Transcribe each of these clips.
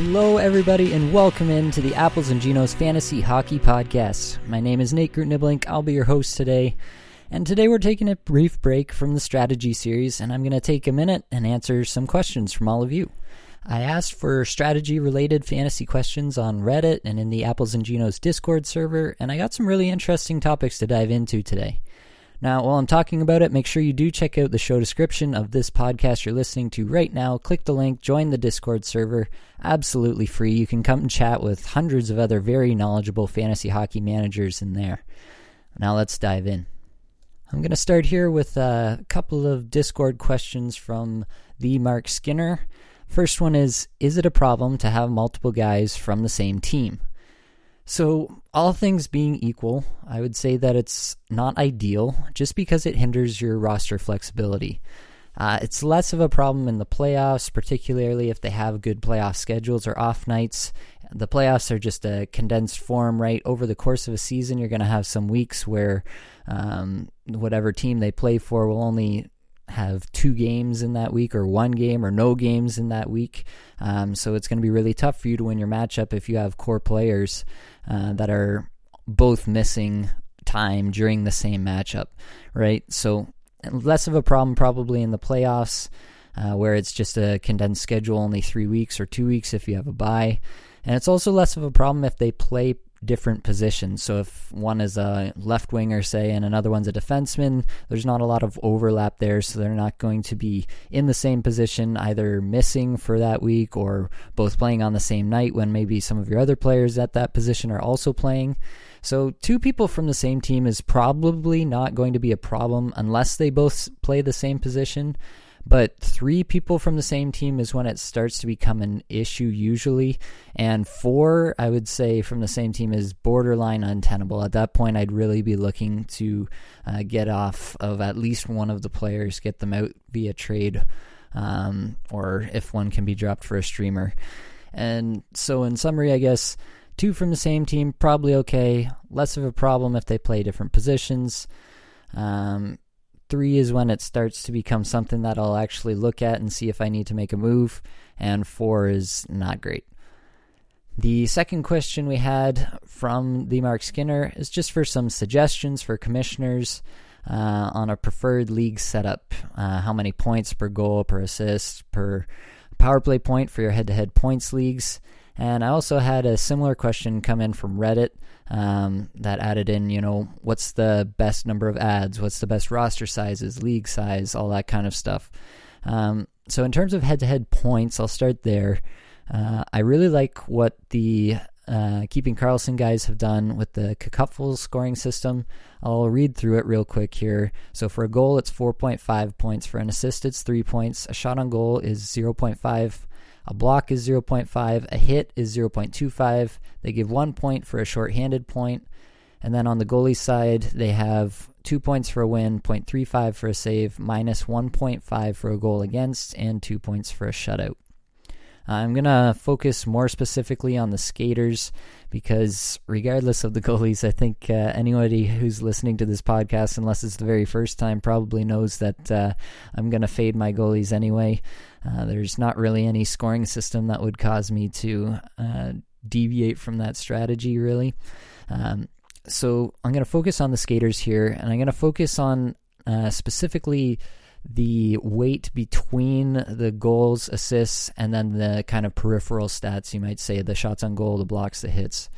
Hello, everybody, and welcome in to the Apples and Ginos Fantasy Hockey Podcast. My name is Nate Groot Nibbelink. I'll be your host today. And today we're taking a brief break from the strategy series, and I'm going to take a minute and answer some questions from all of you. I asked for strategy related fantasy questions on Reddit and in the Apples and Ginos Discord server, and I got some really interesting topics to dive into today. Now, while I'm talking about it, make sure you do check out the show description of this podcast you're listening to right now. Click the link, join the Discord server, absolutely free. You can come and chat with hundreds of other very knowledgeable fantasy hockey managers in there. Now, let's dive in. I'm going to start here with a couple of Discord questions from the Mark Skinner. First one is Is it a problem to have multiple guys from the same team? So, all things being equal, I would say that it's not ideal just because it hinders your roster flexibility. Uh, it's less of a problem in the playoffs, particularly if they have good playoff schedules or off nights. The playoffs are just a condensed form, right? Over the course of a season, you're going to have some weeks where um, whatever team they play for will only have two games in that week or one game or no games in that week. Um, so it's going to be really tough for you to win your matchup if you have core players uh, that are both missing time during the same matchup, right? So less of a problem probably in the playoffs. Uh, where it's just a condensed schedule, only three weeks or two weeks if you have a bye. And it's also less of a problem if they play different positions. So if one is a left winger, say, and another one's a defenseman, there's not a lot of overlap there. So they're not going to be in the same position, either missing for that week or both playing on the same night when maybe some of your other players at that position are also playing. So two people from the same team is probably not going to be a problem unless they both play the same position. But three people from the same team is when it starts to become an issue, usually. And four, I would say, from the same team is borderline untenable. At that point, I'd really be looking to uh, get off of at least one of the players, get them out via trade, um, or if one can be dropped for a streamer. And so, in summary, I guess two from the same team, probably okay. Less of a problem if they play different positions. Um, Three is when it starts to become something that I'll actually look at and see if I need to make a move. And four is not great. The second question we had from the Mark Skinner is just for some suggestions for commissioners uh, on a preferred league setup. Uh, how many points per goal, per assist, per power play point for your head to head points leagues. And I also had a similar question come in from Reddit um, that added in, you know, what's the best number of ads, what's the best roster sizes, league size, all that kind of stuff. Um, so, in terms of head to head points, I'll start there. Uh, I really like what the uh, Keeping Karlsson guys have done with the Cupful scoring system. I'll read through it real quick here. So for a goal, it's 4.5 points. For an assist, it's 3 points. A shot on goal is 0.5. A block is 0.5, a hit is 0.25. They give one point for a short-handed point. And then on the goalie side, they have two points for a win, 0.35 for a save, minus 1.5 for a goal against, and two points for a shutout. I'm going to focus more specifically on the skaters because, regardless of the goalies, I think uh, anybody who's listening to this podcast, unless it's the very first time, probably knows that uh, I'm going to fade my goalies anyway. Uh, there's not really any scoring system that would cause me to uh, deviate from that strategy, really. Um, so I'm going to focus on the skaters here, and I'm going to focus on uh, specifically the weight between the goals, assists, and then the kind of peripheral stats, you might say, the shots on goal, the blocks, the hits.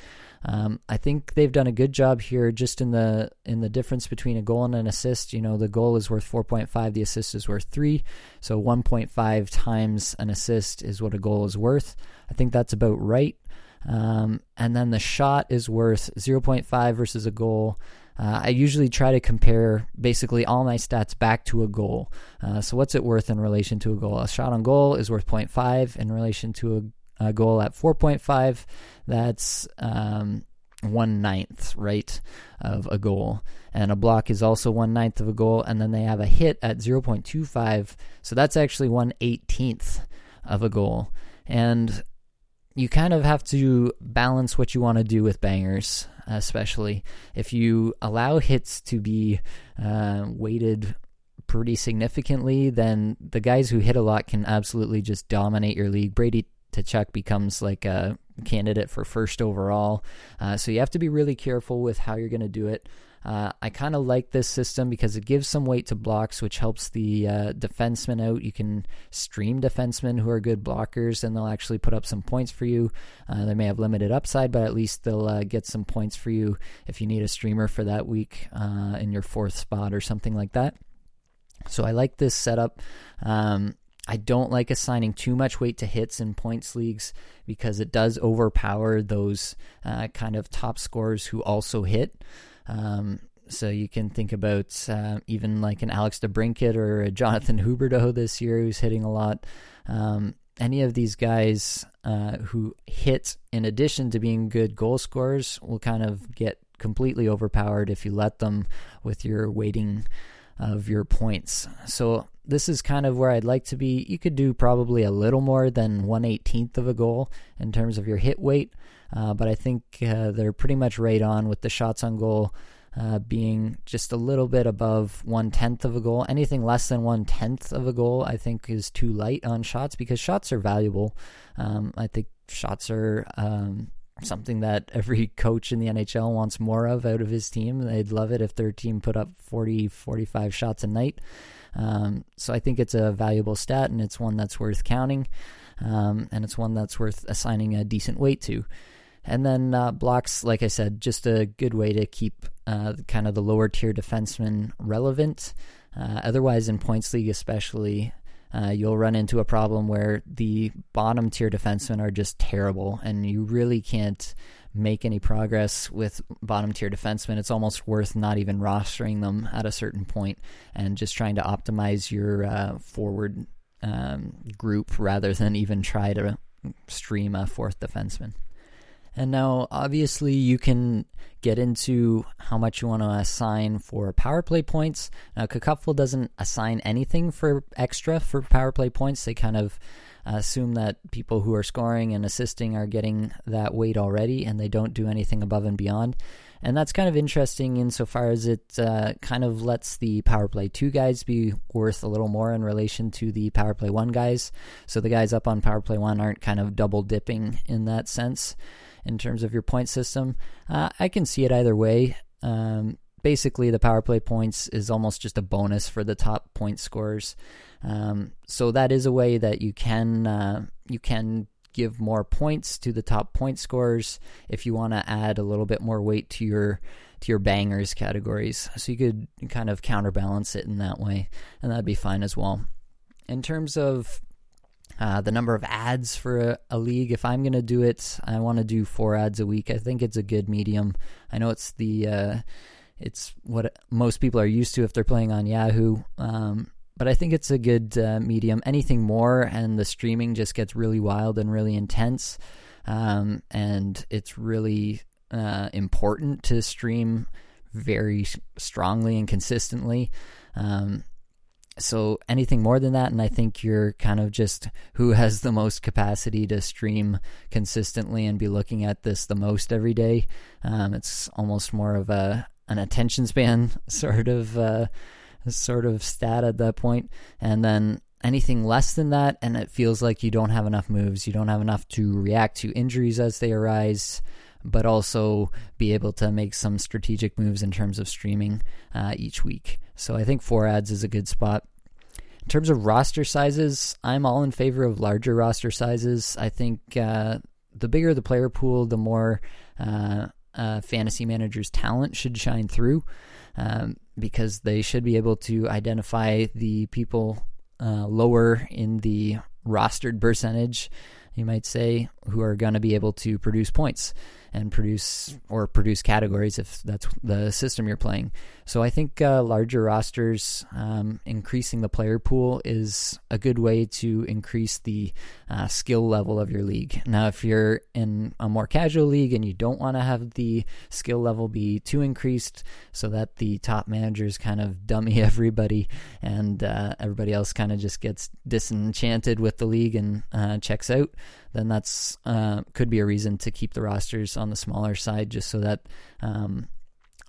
Um, I think they've done a good job here, just in the in the difference between a goal and an assist. You know, the goal is worth 4.5, the assist is worth three, so 1.5 times an assist is what a goal is worth. I think that's about right. Um, and then the shot is worth 0.5 versus a goal. Uh, I usually try to compare basically all my stats back to a goal. Uh, so, what's it worth in relation to a goal? A shot on goal is worth 0.5 in relation to a, a goal at 4.5. That's um, one ninth, right, of a goal. And a block is also one ninth of a goal. And then they have a hit at 0.25. So, that's actually one eighteenth of a goal. And you kind of have to balance what you want to do with bangers especially if you allow hits to be uh, weighted pretty significantly, then the guys who hit a lot can absolutely just dominate your league. Brady Tkachuk becomes like a candidate for first overall. Uh, so you have to be really careful with how you're going to do it. Uh, I kind of like this system because it gives some weight to blocks, which helps the uh, defensemen out. You can stream defensemen who are good blockers, and they'll actually put up some points for you. Uh, they may have limited upside, but at least they'll uh, get some points for you if you need a streamer for that week uh, in your fourth spot or something like that. So I like this setup. Um, I don't like assigning too much weight to hits in points leagues because it does overpower those uh, kind of top scorers who also hit. Um, so you can think about uh, even like an Alex DeBrincat or a Jonathan Huberdeau this year who's hitting a lot. Um, any of these guys uh, who hit in addition to being good goal scorers will kind of get completely overpowered if you let them with your weighting of your points. So this is kind of where I'd like to be. You could do probably a little more than 118th of a goal in terms of your hit weight, uh, but I think uh, they're pretty much right on with the shots on goal uh, being just a little bit above one tenth of a goal. Anything less than one tenth of a goal, I think, is too light on shots because shots are valuable. Um, I think shots are um, something that every coach in the NHL wants more of out of his team. They'd love it if their team put up 40, 45 shots a night. Um, so I think it's a valuable stat, and it's one that's worth counting, um, and it's one that's worth assigning a decent weight to. And then uh, blocks, like I said, just a good way to keep uh, kind of the lower tier defensemen relevant. Uh, otherwise, in points league, especially, uh, you'll run into a problem where the bottom tier defensemen are just terrible, and you really can't make any progress with bottom tier defensemen, it's almost worth not even rostering them at a certain point and just trying to optimize your uh, forward um, group rather than even try to stream a fourth defenseman. And now, obviously, you can get into how much you want to assign for power play points. Now, Cacupful doesn't assign anything for extra for power play points. They kind of uh, assume that people who are scoring and assisting are getting that weight already and they don't do anything above and beyond. And that's kind of interesting insofar as it uh, kind of lets the Power Play 2 guys be worth a little more in relation to the Power Play 1 guys. So the guys up on Power Play 1 aren't kind of double dipping in that sense in terms of your point system. Uh, I can see it either way. Um, basically, the Power Play points is almost just a bonus for the top point scorers. Um, so that is a way that you can uh, you can give more points to the top point scorers if you want to add a little bit more weight to your to your bangers categories. So you could kind of counterbalance it in that way, and that'd be fine as well. In terms of uh, the number of ads for a, a league, if I'm going to do it, I want to do four ads a week. I think it's a good medium. I know it's the uh, it's what most people are used to if they're playing on Yahoo. Um, but I think it's a good uh, medium. Anything more, and the streaming just gets really wild and really intense. Um, and it's really uh, important to stream very strongly and consistently. Um, so anything more than that, and I think you're kind of just who has the most capacity to stream consistently and be looking at this the most every day. Um, it's almost more of a an attention span sort of uh, sort of stat at that point. And then anything less than that, and it feels like you don't have enough moves, you don't have enough to react to injuries as they arise, but also be able to make some strategic moves in terms of streaming uh, each week. So I think four ads is a good spot. In terms of roster sizes, I'm all in favor of larger roster sizes. I think uh, the bigger the player pool, the more uh, uh fantasy manager's talent should shine through um, because they should be able to identify the people uh, lower in the rostered percentage, you might say, who are going to be able to produce points and produce or produce categories if that's the system you're playing. So I think uh, larger rosters, um, increasing the player pool is a good way to increase the uh, skill level of your league. Now, if you're in a more casual league and you don't want to have the skill level be too increased so that the top managers kind of dummy everybody and uh, everybody else kind of just gets disenchanted with the league and uh, checks out, then that's uh, could be a reason to keep the rosters on the smaller side, just so that um,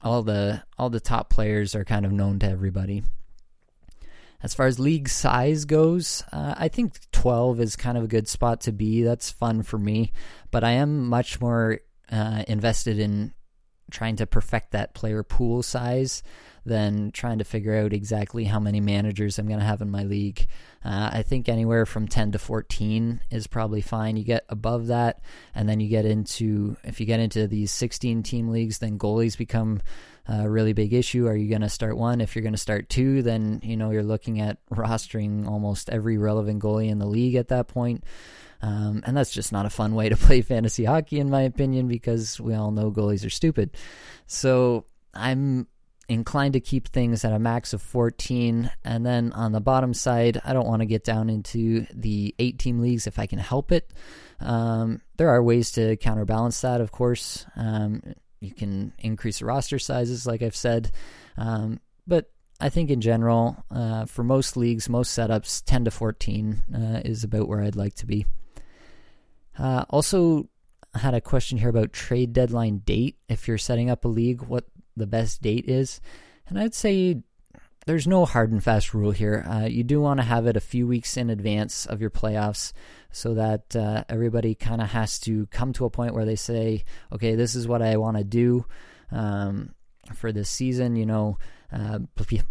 all the all the top players are kind of known to everybody. As far as league size goes, uh, I think 12 is kind of a good spot to be. That's fun for me, but I am much more uh, invested in trying to perfect that player pool size than trying to figure out exactly how many managers I'm going to have in my league. Uh, I think anywhere from 10 to 14 is probably fine. You get above that, and then you get into, if you get into these 16 team leagues, then goalies become a really big issue. Are you going to start one? If you're going to start two, then, you know, you're looking at rostering almost every relevant goalie in the league at that point. Um, and that's just not a fun way to play fantasy hockey, in my opinion, because we all know goalies are stupid. So I'm inclined to keep things at a max of 14. And then on the bottom side, I don't want to get down into the eight team leagues if I can help it. Um, there are ways to counterbalance that, of course. Um, you can increase roster sizes, like I've said. Um, but I think in general, uh, for most leagues, most setups, 10 to 14 uh, is about where I'd like to be. Uh, also, I had a question here about trade deadline date. If you're setting up a league, what the best date is. And I'd say there's no hard and fast rule here. Uh, you do want to have it a few weeks in advance of your playoffs so that uh, everybody kind of has to come to a point where they say, okay, this is what I want to do um, for this season. You know, uh,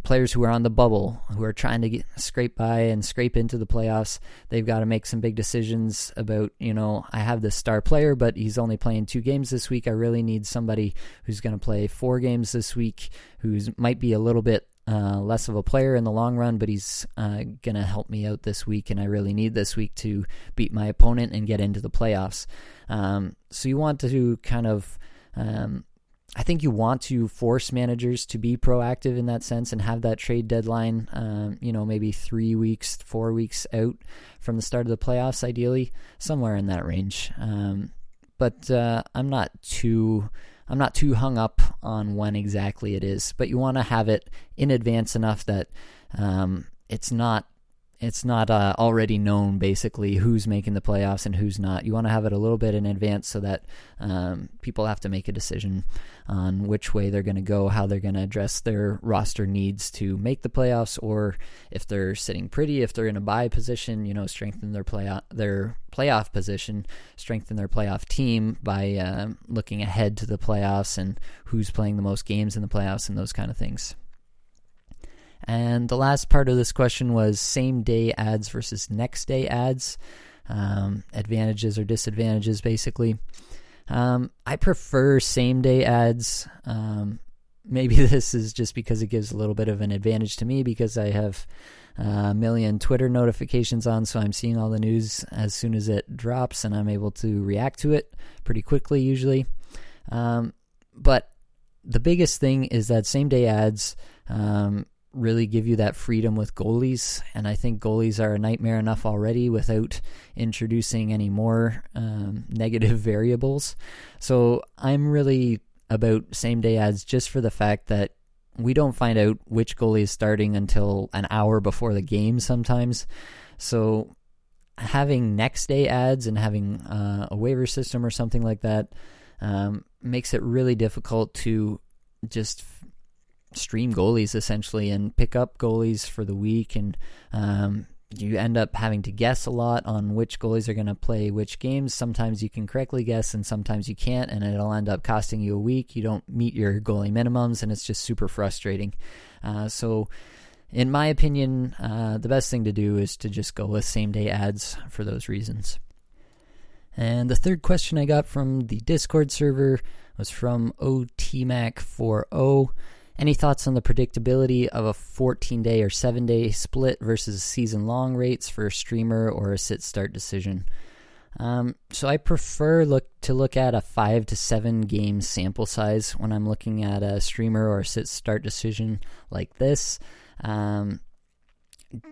players who are on the bubble, who are trying to get, scrape by and scrape into the playoffs, they've got to make some big decisions about, you know, I have this star player, but he's only playing two games this week. I really need somebody who's going to play four games this week, who might be a little bit uh, less of a player in the long run, but he's uh, going to help me out this week, and I really need this week to beat my opponent and get into the playoffs. Um, so you want to kind of um, I think you want to force managers to be proactive in that sense and have that trade deadline, um, you know, maybe three weeks, four weeks out from the start of the playoffs, ideally, somewhere in that range. Um, but uh, I'm not too. I'm not too hung up on when exactly it is, but you want to have it in advance enough that um, it's not it's not uh, already known basically who's making the playoffs and who's not. You want to have it a little bit in advance so that um, people have to make a decision on which way they're going to go, how they're going to address their roster needs to make the playoffs, or if they're sitting pretty, if they're in a buy position, you know, strengthen their playoff their playoff position, strengthen their playoff team by uh, looking ahead to the playoffs and who's playing the most games in the playoffs and those kind of things. And the last part of this question was same day ads versus next day ads, um, advantages or disadvantages, basically. Um, I prefer same day ads. Um, maybe this is just because it gives a little bit of an advantage to me because I have a million Twitter notifications on, so I'm seeing all the news as soon as it drops and I'm able to react to it pretty quickly, usually. Um, but the biggest thing is that same day ads um, really give you that freedom with goalies. And I think goalies are a nightmare enough already without introducing any more um, negative variables. So I'm really about same day ads just for the fact that we don't find out which goalie is starting until an hour before the game sometimes. So having next day ads and having uh, a waiver system or something like that um, makes it really difficult to just stream goalies essentially and pick up goalies for the week and um, you end up having to guess a lot on which goalies are going to play which games. Sometimes you can correctly guess and sometimes you can't, and it'll end up costing you a week. You don't meet your goalie minimums, and it's just super frustrating. Uh, so, in my opinion, uh, the best thing to do is to just go with same day ads for those reasons. And the third question I got from the Discord server was from OTMac40. Any thoughts on the predictability of a 14 day or 7 day split versus season long rates for a streamer or a sit start decision? Um, so I prefer look to look at a five to seven game sample size when I'm looking at a streamer or a sit start decision like this. Um,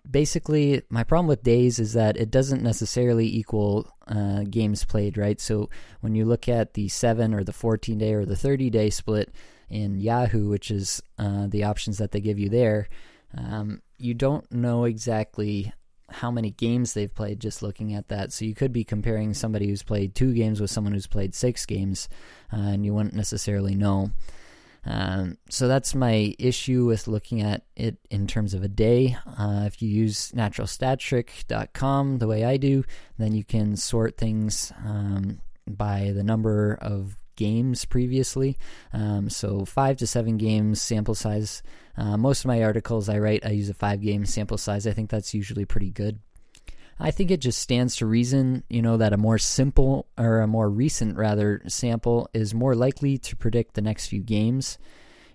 basically, my problem with days is that it doesn't necessarily equal uh, games played, right? So when you look at the seven or the 14 day or the 30 day split, in Yahoo, which is uh, the options that they give you there, um, you don't know exactly how many games they've played just looking at that. So you could be comparing somebody who's played two games with someone who's played six games, uh, and you wouldn't necessarily know. Um, so that's my issue with looking at it in terms of a day. Uh, if you use naturalstattrick.com the way I do, then you can sort things um, by the number of games previously. Um, so five to seven games sample size. Uh, most of my articles I write, I use a five game sample size. I think that's usually pretty good. I think it just stands to reason, you know, that a more simple or a more recent rather sample is more likely to predict the next few games.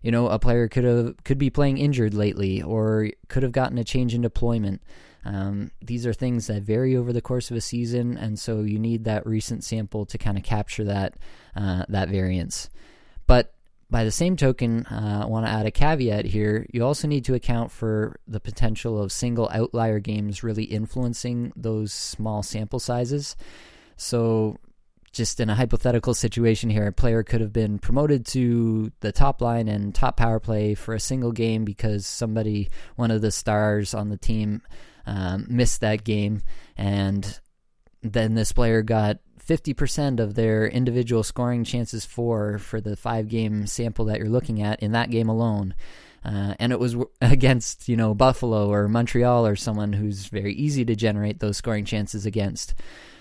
You know, a player could have could be playing injured lately or could have gotten a change in deployment. Um, these are things that vary over the course of a season, and so you need that recent sample to kind of capture that uh, that variance. But by the same token, uh, I want to add a caveat here. You also need to account for the potential of single outlier games really influencing those small sample sizes. So, just in a hypothetical situation here, a player could have been promoted to the top line and top power play for a single game because somebody, one of the stars on the team, um, missed that game, and then this player got 50% of their individual scoring chances for for the five game sample that you're looking at in that game alone. Uh, and it was against you know Buffalo or Montreal or someone who's very easy to generate those scoring chances against.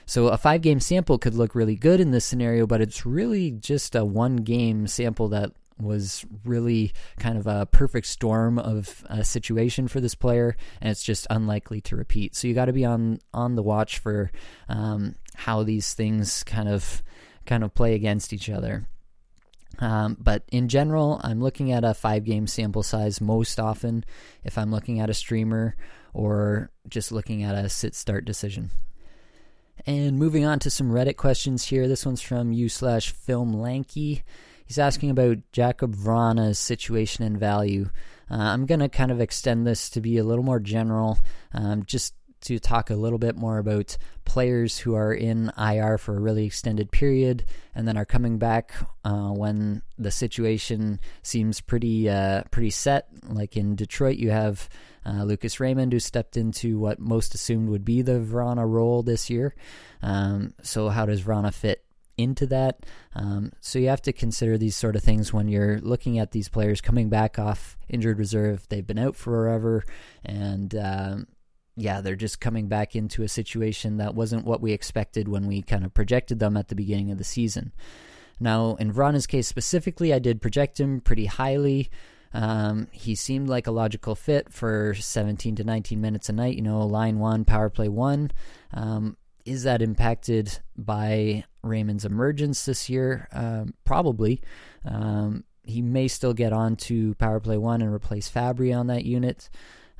So a five game sample could look really good in this scenario, but it's really just a one game sample that was really kind of a perfect storm of a situation for this player, and it's just unlikely to repeat. So you got to be on on the watch for um, how these things kind of kind of play against each other. Um, but in general, I'm looking at a five game sample size most often if I'm looking at a streamer or just looking at a sit start decision. And moving on to some Reddit questions here. This one's from you slash film lanky. He's asking about Jakub Vrana's situation and value. Uh, I'm going to kind of extend this to be a little more general, um, just to talk a little bit more about players who are in IR for a really extended period and then are coming back uh, when the situation seems pretty uh, pretty set. Like in Detroit, you have uh, Lucas Raymond, who stepped into what most assumed would be the Vrana role this year. Um, so, how does Vrana fit into that. Um, so you have to consider these sort of things when you're looking at these players coming back off injured reserve. They've been out forever, and um, yeah, they're just coming back into a situation that wasn't what we expected when we kind of projected them at the beginning of the season. Now, in Vrana's case specifically, I did project him pretty highly. Um, he seemed like a logical fit for 17 to 19 minutes a night, you know, line one, power play one. Um, is that impacted by Raymond's emergence this year? Um, probably. Um, he may still get on to power play one and replace Fabbri on that unit.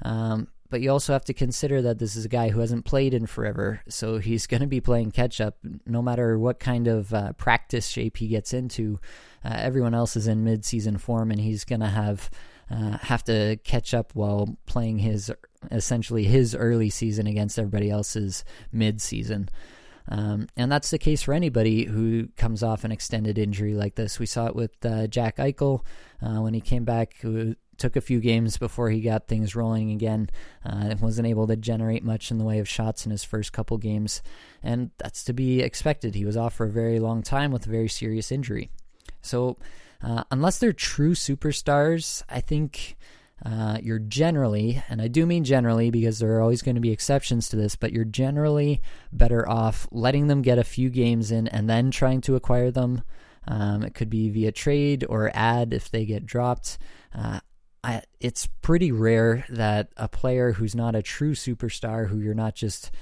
Um, but you also have to consider that this is a guy who hasn't played in forever, so he's going to be playing catch up no matter what kind of uh, practice shape he gets into. Uh, everyone else is in mid season form, and he's going to have uh, have to catch up while playing his essentially his early season against everybody else's mid season. Um, and that's the case for anybody who comes off an extended injury like this. We saw it with uh, Jack Eichel uh, when he came back. Took a few games before he got things rolling again. Uh, wasn't able to generate much in the way of shots in his first couple games, and that's to be expected. He was off for a very long time with a very serious injury. So uh, unless they're true superstars, I think uh, you're generally, and I do mean generally because there are always going to be exceptions to this, but you're generally better off letting them get a few games in and then trying to acquire them. Um, it could be via trade or ad if they get dropped. Uh, I, it's pretty rare that a player who's not a true superstar, who you're not just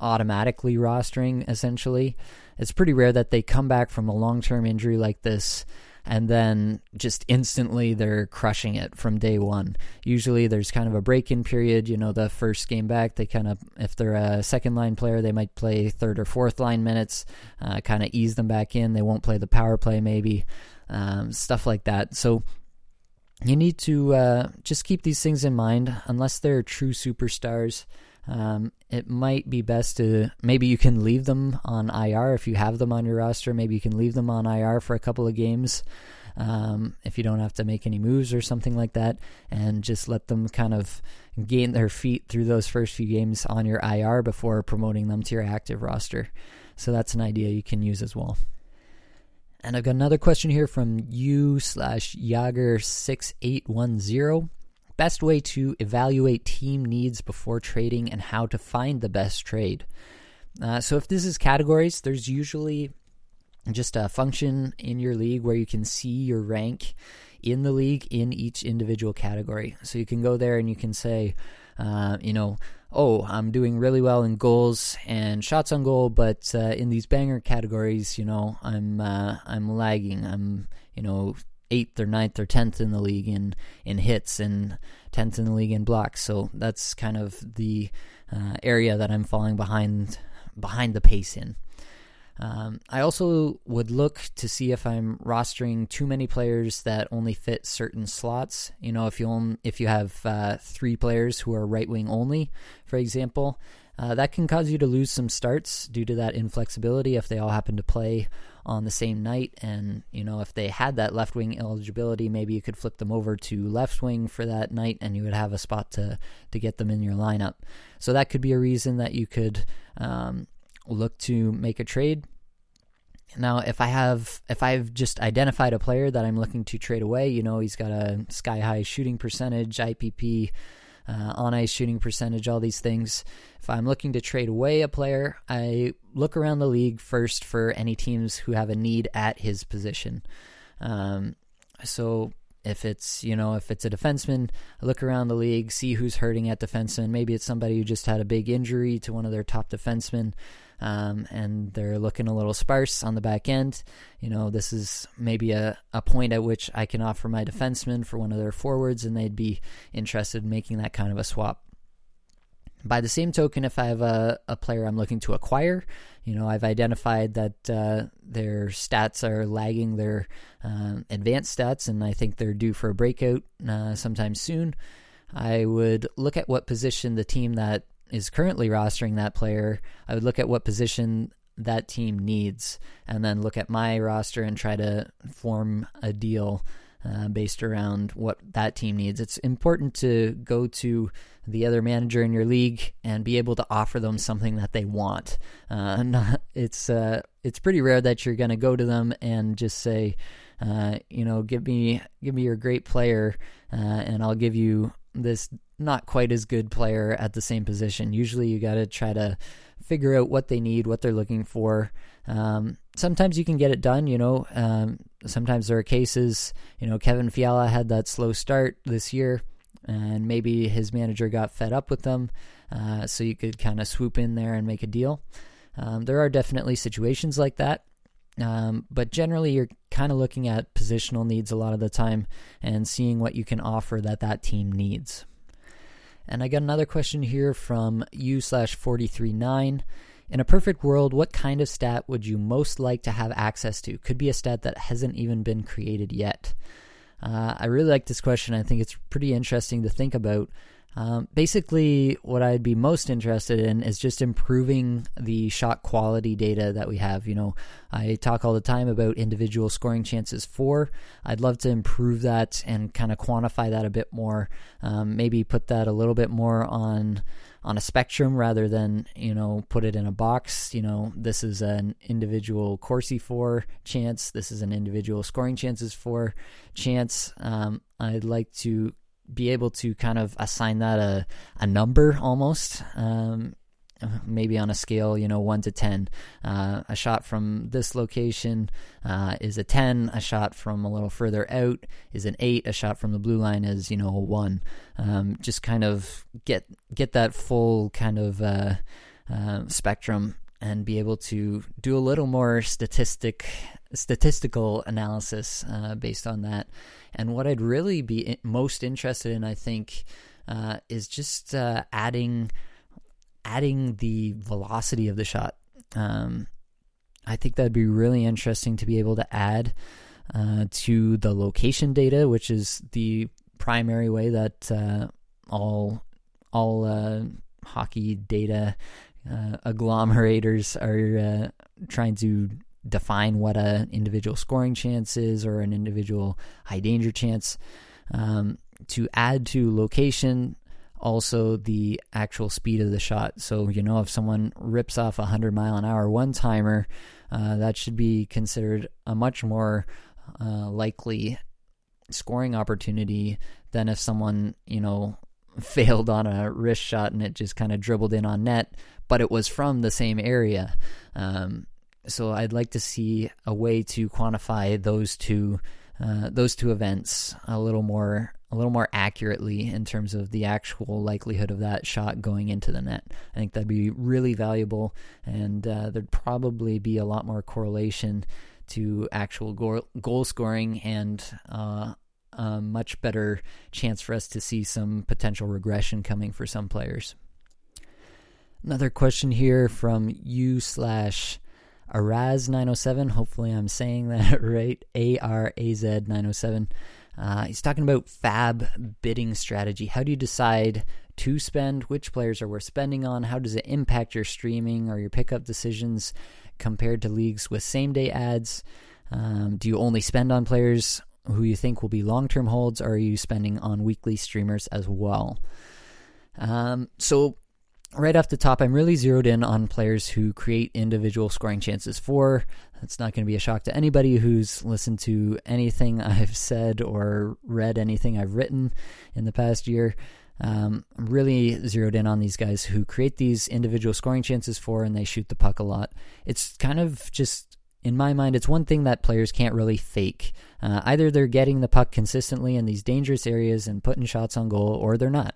automatically rostering, essentially, it's pretty rare that they come back from a long term injury like this and then just instantly they're crushing it from day one. Usually there's kind of a break in period. You know, the first game back, they kind of, if they're a second line player, they might play third or fourth line minutes, uh, kind of ease them back in. They won't play the power play, maybe, um, stuff like that. So you need to uh, just keep these things in mind unless they're true superstars. Um, it might be best to maybe you can leave them on IR if you have them on your roster. Maybe you can leave them on IR for a couple of games um, if you don't have to make any moves or something like that, and just let them kind of gain their feet through those first few games on your IR before promoting them to your active roster. So that's an idea you can use as well. And I've got another question here from you slash Yager6810. Best way to evaluate team needs before trading and how to find the best trade. Uh, so if this is categories, there's usually just a function in your league where you can see your rank in the league in each individual category. So you can go there and you can say, uh, you know, oh, I'm doing really well in goals and shots on goal, but uh, in these banger categories, you know, I'm uh, I'm lagging. I'm you know eighth or ninth or tenth in the league in in hits and tenth in the league in blocks. So that's kind of the uh, area that I'm falling behind behind the pace in. Um, I also would look to see if I'm rostering too many players that only fit certain slots. You know, if you only, if you have uh, three players who are right wing only, for example, uh, that can cause you to lose some starts due to that inflexibility if they all happen to play on the same night. And, you know, if they had that left wing eligibility, maybe you could flip them over to left wing for that night and you would have a spot to, to get them in your lineup. So that could be a reason that you could um, look to make a trade. Now, if I have, if I've just identified a player that I'm looking to trade away, you know, he's got a sky high shooting percentage, IPP, uh, on ice shooting percentage, all these things. If I'm looking to trade away a player, I look around the league first for any teams who have a need at his position. Um, so if it's you know if it's a defenseman, I look around the league, see who's hurting at defenseman. Maybe it's somebody who just had a big injury to one of their top defensemen um, and they're looking a little sparse on the back end. You know, this is maybe a, a point at which I can offer my defenseman for one of their forwards, and they'd be interested in making that kind of a swap. By the same token, if I have a, a player I'm looking to acquire, you know, I've identified that uh, their stats are lagging their uh, advanced stats, and I think they're due for a breakout uh, sometime soon. I would look at what position the team that is currently rostering that player, I would look at what position that team needs and then look at my roster and try to form a deal uh, based around what that team needs. It's important to go to the other manager in your league and be able to offer them something that they want. Uh, not, it's uh, it's pretty rare that you're going to go to them and just say, uh, you know, give me give me your great player, uh, and I'll give you this not quite as good player at the same position. Usually, you got to try to figure out what they need, what they're looking for. Um, sometimes you can get it done, you know. Um, sometimes there are cases, you know, Kevin Fiala had that slow start this year, and maybe his manager got fed up with them, uh, so you could kind of swoop in there and make a deal. Um, there are definitely situations like that. Um, but generally, you're kind of looking at positional needs a lot of the time and seeing what you can offer that that team needs. And I got another question here from u slash 439. In a perfect world, what kind of stat would you most like to have access to? Could be a stat that hasn't even been created yet. Uh, I really like this question. I think it's pretty interesting to think about. Um, basically, what I'd be most interested in is just improving the shot quality data that we have. You know, I talk all the time about individual scoring chances for. I'd love to improve that and kind of quantify that a bit more. Um, maybe put that a little bit more on on a spectrum rather than you know put it in a box. You know, this is an individual Corsi for chance. This is an individual scoring chances for chance. Um, I'd like to be able to kind of assign that a, a number almost. Um, maybe on a scale, you know, one to 10. Uh, a shot from this location uh, is a 10. A shot from a little further out is an 8. A shot from the blue line is, you know, a 1. Um, just kind of get, get that full kind of uh, uh spectrum and be able to do a little more statistic statistical analysis uh, based on that. And what I'd really be most interested in, I think, uh, is just uh, adding adding the velocity of the shot. Um, I think that'd be really interesting to be able to add uh, to the location data, which is the primary way that uh, all all uh, hockey data agglomerators are trying to define what an individual scoring chance is or an individual high danger chance. Um, to add to location, also the actual speed of the shot. So, you know, if someone rips off a 100 mile an hour one timer, Uh, that should be considered a much more uh, likely scoring opportunity than if someone, you know, failed on a wrist shot and it just kind of dribbled in on net, but it was from the same area. Um, so I'd like to see a way to quantify those two uh, those two events a little more a little more accurately in terms of the actual likelihood of that shot going into the net. I think that'd be really valuable, and uh, there'd probably be a lot more correlation to actual goal, goal scoring and uh, a much better chance for us to see some potential regression coming for some players. Another question here from you slash Araz907. Hopefully, I'm saying that right. A R A Z 907. Uh, he's talking about FAAB bidding strategy. How do you decide to spend? Which players are worth spending on? How does it impact your streaming or your pickup decisions compared to leagues with same day ads? Um, do you only spend on players who you think will be long term holds, or are you spending on weekly streamers as well? Um, so, right off the top, I'm really zeroed in on players who create individual scoring chances for. That's not going to be a shock to anybody who's listened to anything I've said or read anything I've written in the past year. Um, I'm really zeroed in on these guys who create these individual scoring chances for and they shoot the puck a lot. It's kind of just, in my mind, it's one thing that players can't really fake. Uh, either they're getting the puck consistently in these dangerous areas and putting shots on goal, or they're not.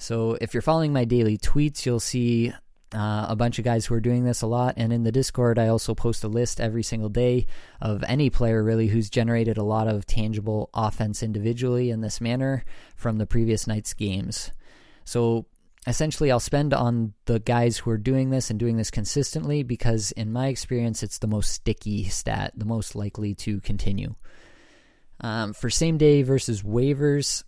So if you're following my daily tweets, you'll see uh, a bunch of guys who are doing this a lot. And in the Discord, I also post a list every single day of any player really who's generated a lot of tangible offense individually in this manner from the previous night's games. So essentially, I'll spend on the guys who are doing this and doing this consistently because, in my experience, it's the most sticky stat, the most likely to continue. Um, for same day versus waivers,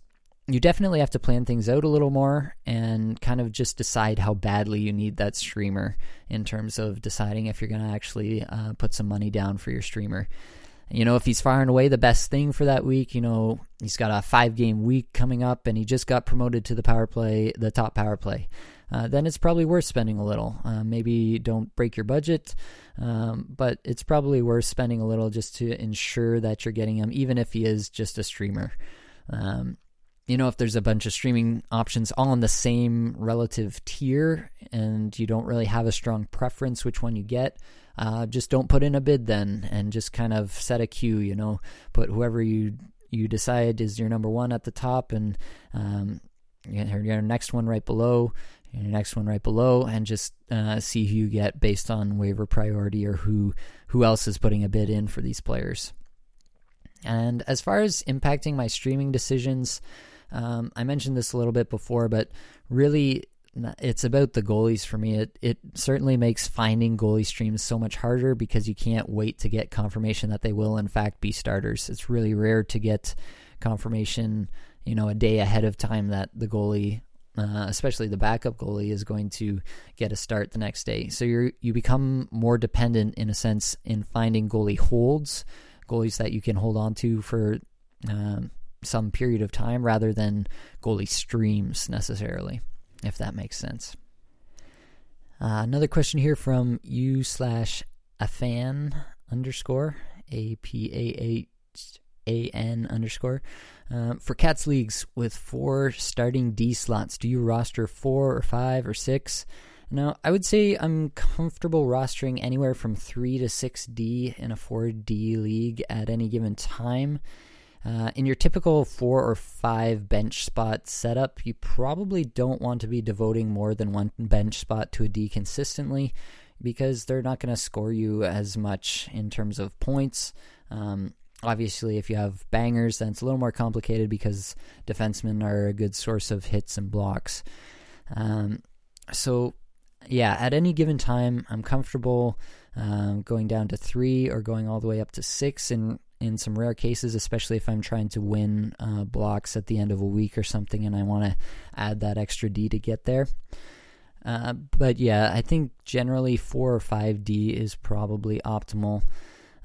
you definitely have to plan things out a little more and kind of just decide how badly you need that streamer in terms of deciding if you're going to actually uh, put some money down for your streamer. You know, if he's far and away the best thing for that week, you know, he's got a five game week coming up and he just got promoted to the power play, the top power play. Uh, then it's probably worth spending a little. Uh, maybe don't break your budget, um, but it's probably worth spending a little just to ensure that you're getting him, even if he is just a streamer. Um, you know, if there's a bunch of streaming options all in the same relative tier and you don't really have a strong preference which one you get, uh, just don't put in a bid then and just kind of set a queue, you know, put whoever you you decide is your number one at the top and um, your next one right below, your next one right below, and just uh, see who you get based on waiver priority or who who else is putting a bid in for these players. And as far as impacting my streaming decisions, um, I mentioned this a little bit before, but really it's about the goalies for me. It it certainly makes finding goalie streams so much harder because you can't wait to get confirmation that they will in fact be starters. It's really rare to get confirmation, you know, a day ahead of time that the goalie, uh, especially the backup goalie, is going to get a start the next day. So you you become more dependent in a sense in finding goalie holds, goalies that you can hold on to for. Um, some period of time rather than goalie streams necessarily, if that makes sense. Uh, another question here from you slash a fan underscore a p a h a n underscore. Uh, for cats leagues with four starting D slots, do you roster four or five or six? Now, I would say I'm comfortable rostering anywhere from three to six D in a four D league at any given time. Uh, in your typical four or five bench spot setup, you probably don't want to be devoting more than one bench spot to a D consistently because they're not going to score you as much in terms of points. Um, obviously, if you have bangers, then it's a little more complicated because defensemen are a good source of hits and blocks. Um, so, yeah, at any given time, I'm comfortable um, going down to three or going all the way up to six in in some rare cases, especially if I'm trying to win uh, blocks at the end of a week or something and I want to add that extra D to get there. Uh, but yeah, I think generally 4 or 5D is probably optimal,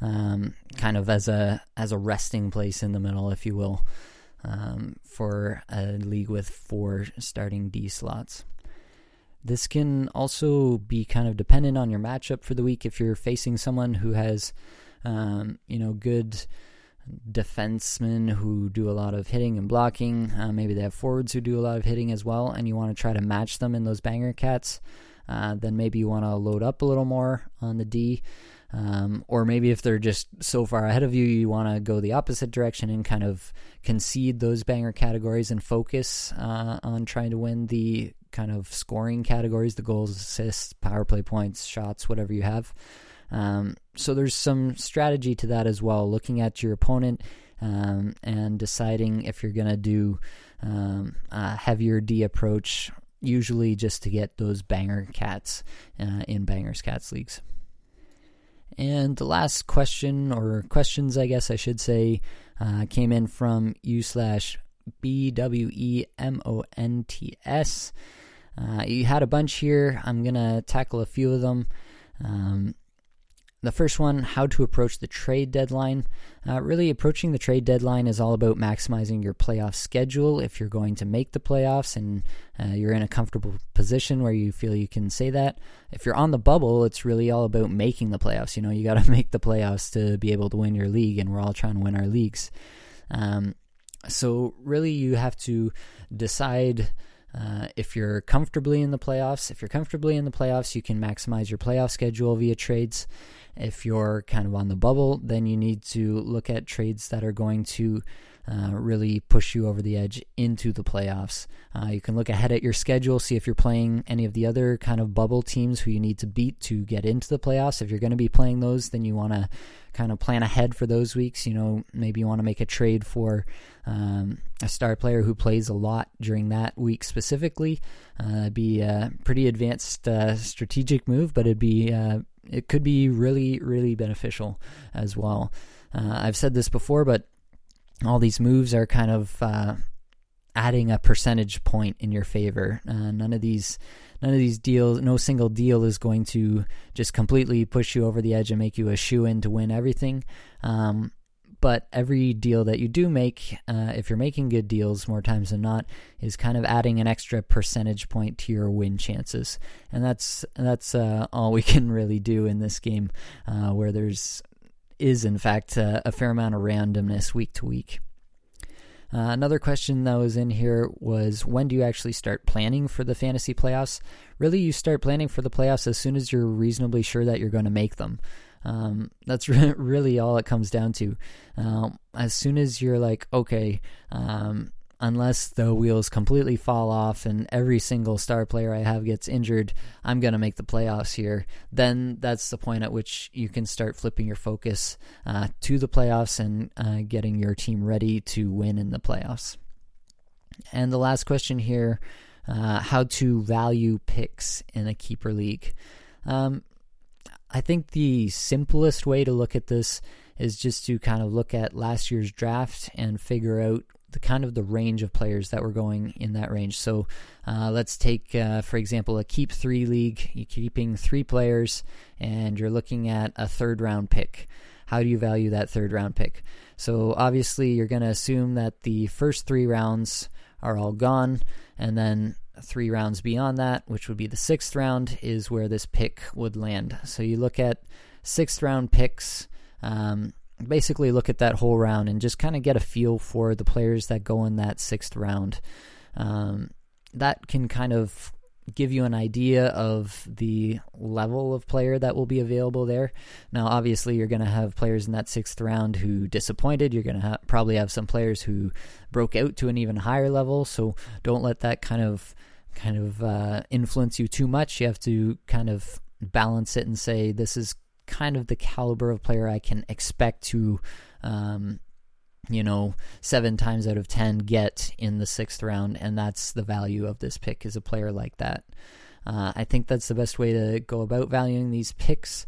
um, kind of as a as a resting place in the middle, if you will, um, for a league with four starting D slots. this can also be kind of dependent on your matchup for the week. If you're facing someone who has, um, you know, good defensemen who do a lot of hitting and blocking, uh, maybe they have forwards who do a lot of hitting as well, and you want to try to match them in those banger cats, uh, then maybe you want to load up a little more on the D. Um, or maybe if they're just so far ahead of you, you want to go the opposite direction and kind of concede those banger categories and focus uh, on trying to win the kind of scoring categories the goals, assists, power play points, shots, whatever you have. Um, so there's some strategy to that as well, looking at your opponent um, and deciding if you're going to do um, a heavier D approach, usually just to get those banger cats uh, in bangers cats leagues. And the last question, or questions, I guess I should say, uh, came in from u slash B W E M O N T S. Uh, you had a bunch here. I'm going to tackle a few of them. Um, the first one, how to approach the trade deadline. Uh, really, approaching the trade deadline is all about maximizing your playoff schedule if you're going to make the playoffs and uh, you're in a comfortable position where you feel you can say that. If you're on the bubble, it's really all about making the playoffs. You know, you got to make the playoffs to be able to win your league, and we're all trying to win our leagues. Um, so, really, you have to decide. Uh, if you're comfortably in the playoffs, if you're comfortably in the playoffs, you can maximize your playoff schedule via trades. If you're kind of on the bubble, then you need to look at trades that are going to uh, really push you over the edge into the playoffs. Uh, you can look ahead at your schedule, see if you're playing any of the other kind of bubble teams who you need to beat to get into the playoffs. If you're going to be playing those, then you want to kind of plan ahead for those weeks. You know, maybe you want to make a trade for um, a star player who plays a lot during that week specifically. Uh, be a pretty advanced uh, strategic move, but it'd be uh, it could be really, really beneficial as well. Uh, I've said this before, but all these moves are kind of uh, adding a percentage point in your favor. Uh, none of these none of these deals, no single deal is going to just completely push you over the edge and make you a shoe in to win everything. Um, but every deal that you do make, uh, if you're making good deals more times than not, is kind of adding an extra percentage point to your win chances, and that's that's uh, all we can really do in this game, uh, where there's is, in fact, uh, a fair amount of randomness week to week. Uh, another question that was in here was when do you actually start planning for the fantasy playoffs? Really, you start planning for the playoffs as soon as you're reasonably sure that you're going to make them. Um, that's re- really all it comes down to. Um, as soon as you're like, okay, um, unless the wheels completely fall off and every single star player I have gets injured, I'm going to make the playoffs here. Then that's the point at which you can start flipping your focus uh, to the playoffs and uh, getting your team ready to win in the playoffs. And the last question here uh, how to value picks in a keeper league. Um, I think the simplest way to look at this is just to kind of look at last year's draft and figure out the kind of the range of players that were going in that range. So uh, let's take, uh, for example, a keep three league. You're keeping three players, and you're looking at a third round pick. How do you value that third round pick? So obviously, you're going to assume that the first three rounds are all gone, and then three rounds beyond that, which would be the sixth round, is where this pick would land. So you look at sixth round picks. Um, basically look at that whole round and just kind of get a feel for the players that go in that sixth round. Um, that can kind of give you an idea of the level of player that will be available there. Now, obviously, you're going to have players in that sixth round who disappointed. You're going to ha- probably have some players who broke out to an even higher level. So don't let that kind of kind of uh, influence you too much. You have to kind of balance it and say this is kind of the caliber of player I can expect to, um, you know, seven times out of ten get in the sixth round, and that's the value of this pick is a player like that. Uh, I think that's the best way to go about valuing these picks.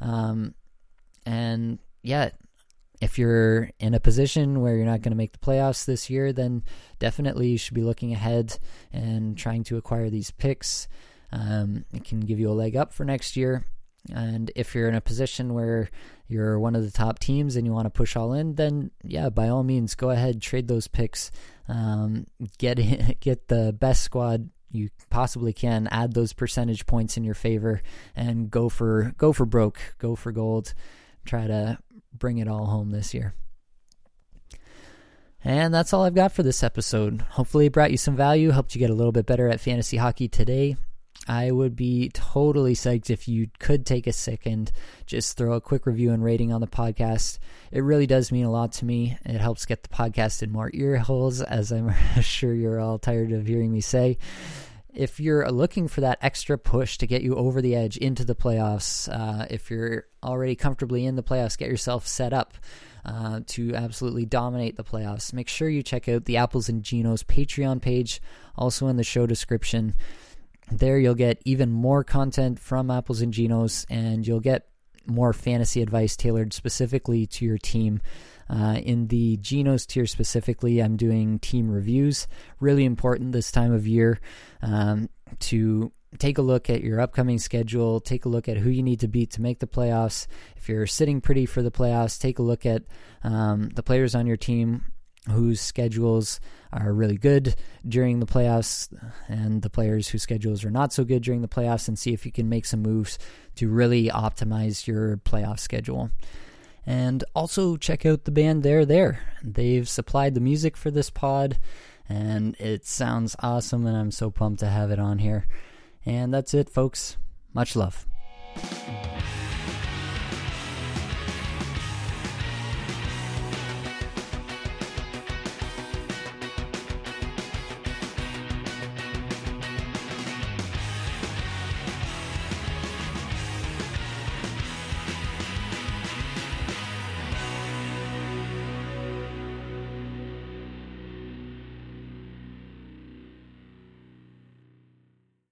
Um, and yeah, if you're in a position where you're not going to make the playoffs this year, then definitely you should be looking ahead and trying to acquire these picks. Um, it can give you a leg up for next year. And if you're in a position where you're one of the top teams and you want to push all in, then yeah, by all means, go ahead, trade those picks, um, get get the best squad you possibly can add those percentage points in your favor and go for go for broke, go for gold, try to bring it all home this year. And that's all I've got for this episode. Hopefully, it brought you some value, helped you get a little bit better at fantasy hockey today. I would be totally psyched if you could take a second, just throw a quick review and rating on the podcast. It really does mean a lot to me. It helps get the podcast in more ear holes, as I'm sure you're all tired of hearing me say. If you're looking for that extra push to get you over the edge into the playoffs, uh, if you're already comfortably in the playoffs, get yourself set up. Uh, to absolutely dominate the playoffs. Make sure you check out the Apples and Ginos Patreon page, also in the show description. There you'll get even more content from Apples and Ginos, and you'll get more fantasy advice tailored specifically to your team. Uh, in the Ginos tier specifically, I'm doing team reviews. Really important this time of year um, to take a look at your upcoming schedule, take a look at who you need to beat to make the playoffs. If you're sitting pretty for the playoffs, take a look at um, the players on your team whose schedules are really good during the playoffs and the players whose schedules are not so good during the playoffs and see if you can make some moves to really optimize your playoff schedule. And also check out the band There There. They've supplied the music for this pod and it sounds awesome and I'm so pumped to have it on here. And that's it folks. Much love.